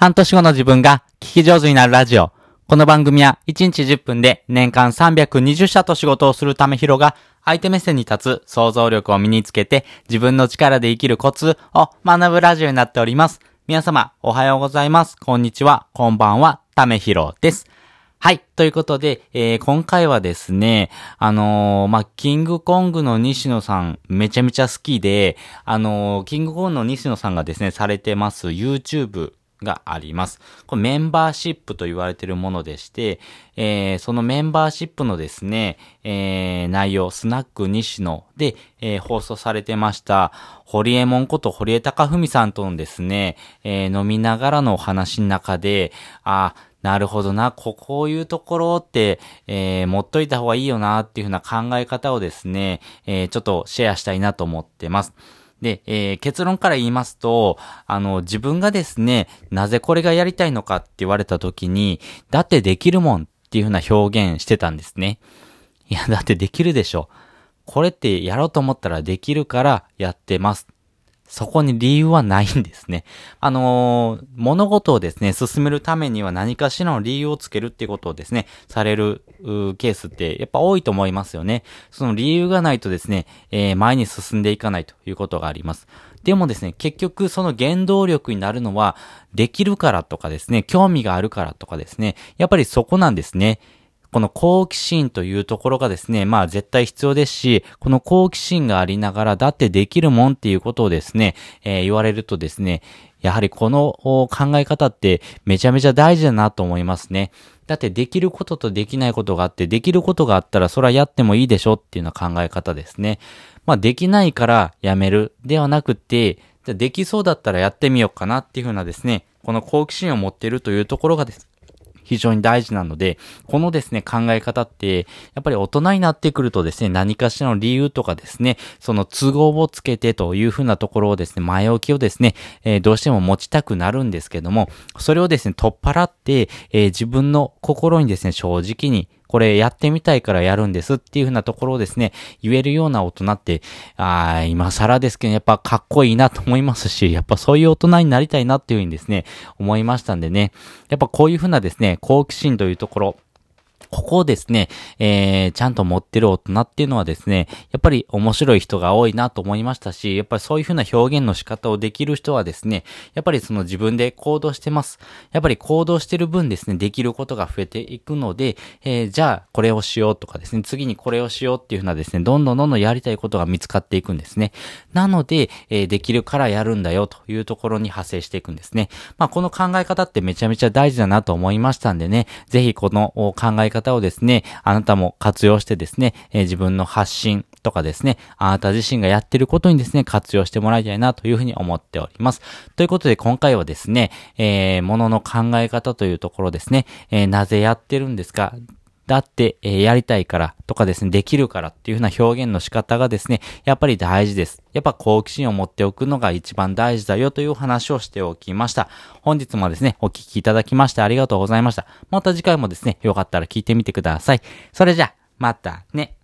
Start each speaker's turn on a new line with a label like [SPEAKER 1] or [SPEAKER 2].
[SPEAKER 1] 半年後の自分が聞き上手になるラジオ。この番組は1日10分で年間320社と仕事をするためひろが相手目線に立つ想像力を身につけて自分の力で生きるコツを学ぶラジオになっております。皆様おはようございます。こんにちは。こんばんは。ためひろです。はい。ということで、えー、今回はですね、あのー、まあ、キングコングの西野さん、めちゃめちゃ好きで、あのー、キングコングの西野さんがですね、されてます YouTube があります。これメンバーシップと言われているものでして、えー、そのメンバーシップのですね、えー、内容、スナック西野で、えー、放送されてました、堀江門こと堀江貴文さんとのですね、え、飲みながらのお話の中で、あ、なるほどな、ここういうところって、えー、持っといた方がいいよなっていうふうな考え方をですね、えー、ちょっとシェアしたいなと思ってます。で、えー、結論から言いますと、あの、自分がですね、なぜこれがやりたいのかって言われた時に、だってできるもんっていうふうな表現してたんですね。いや、だってできるでしょ。これってやろうと思ったらできるからやってます。そこに理由はないんですね。あのー、物事をですね、進めるためには何かしらの理由をつけるっていうことをですね、される、ケースってやっぱ多いと思いますよね。その理由がないとですね、えー、前に進んでいかないということがあります。でもですね、結局その原動力になるのは、できるからとかですね、興味があるからとかですね、やっぱりそこなんですね。この好奇心というところがですね、まあ絶対必要ですし、この好奇心がありながら、だってできるもんっていうことをですね、えー、言われるとですね、やはりこの考え方ってめちゃめちゃ大事だなと思いますね。だってできることとできないことがあって、できることがあったらそれはやってもいいでしょっていうような考え方ですね。まあできないからやめるではなくて、じゃできそうだったらやってみようかなっていうふうなですね、この好奇心を持っているというところがです非常に大事なので、このですね、考え方って、やっぱり大人になってくるとですね、何かしらの理由とかですね、その都合をつけてというふうなところをですね、前置きをですね、えー、どうしても持ちたくなるんですけども、それをですね、取っ払って、えー、自分の心にですね、正直にこれやってみたいからやるんですっていうふうなところをですね、言えるような大人って、ああ、今更ですけど、やっぱかっこいいなと思いますし、やっぱそういう大人になりたいなっていうふうにですね、思いましたんでね、やっぱこういうふうなですね、好奇心というところ、ここをですね、えー、ちゃんと持ってる大人っていうのはですね、やっぱり面白い人が多いなと思いましたし、やっぱりそういうふうな表現の仕方をできる人はですね、やっぱりその自分で行動してます。やっぱり行動してる分ですね、できることが増えていくので、えー、じゃあこれをしようとかですね、次にこれをしようっていうふうなですね、どんどんどんどんやりたいことが見つかっていくんですね。なので、えー、できるからやるんだよというところに派生していくんですね。まあこの考え方ってめちゃめちゃ大事だなと思いましたんでね、ぜひこの考え方方をですね、あなたも活用してですね、えー、自分の発信とかですね、あなた自身がやってることにですね、活用してもらいたいなというふうに思っております。ということで今回はですね、えー、ものの考え方というところですね、えー、なぜやってるんですかだって、えー、やりたいからとかですね、できるからっていうふうな表現の仕方がですね、やっぱり大事です。やっぱ好奇心を持っておくのが一番大事だよという話をしておきました。本日もですね、お聞きいただきましてありがとうございました。また次回もですね、よかったら聞いてみてください。それじゃ、またね。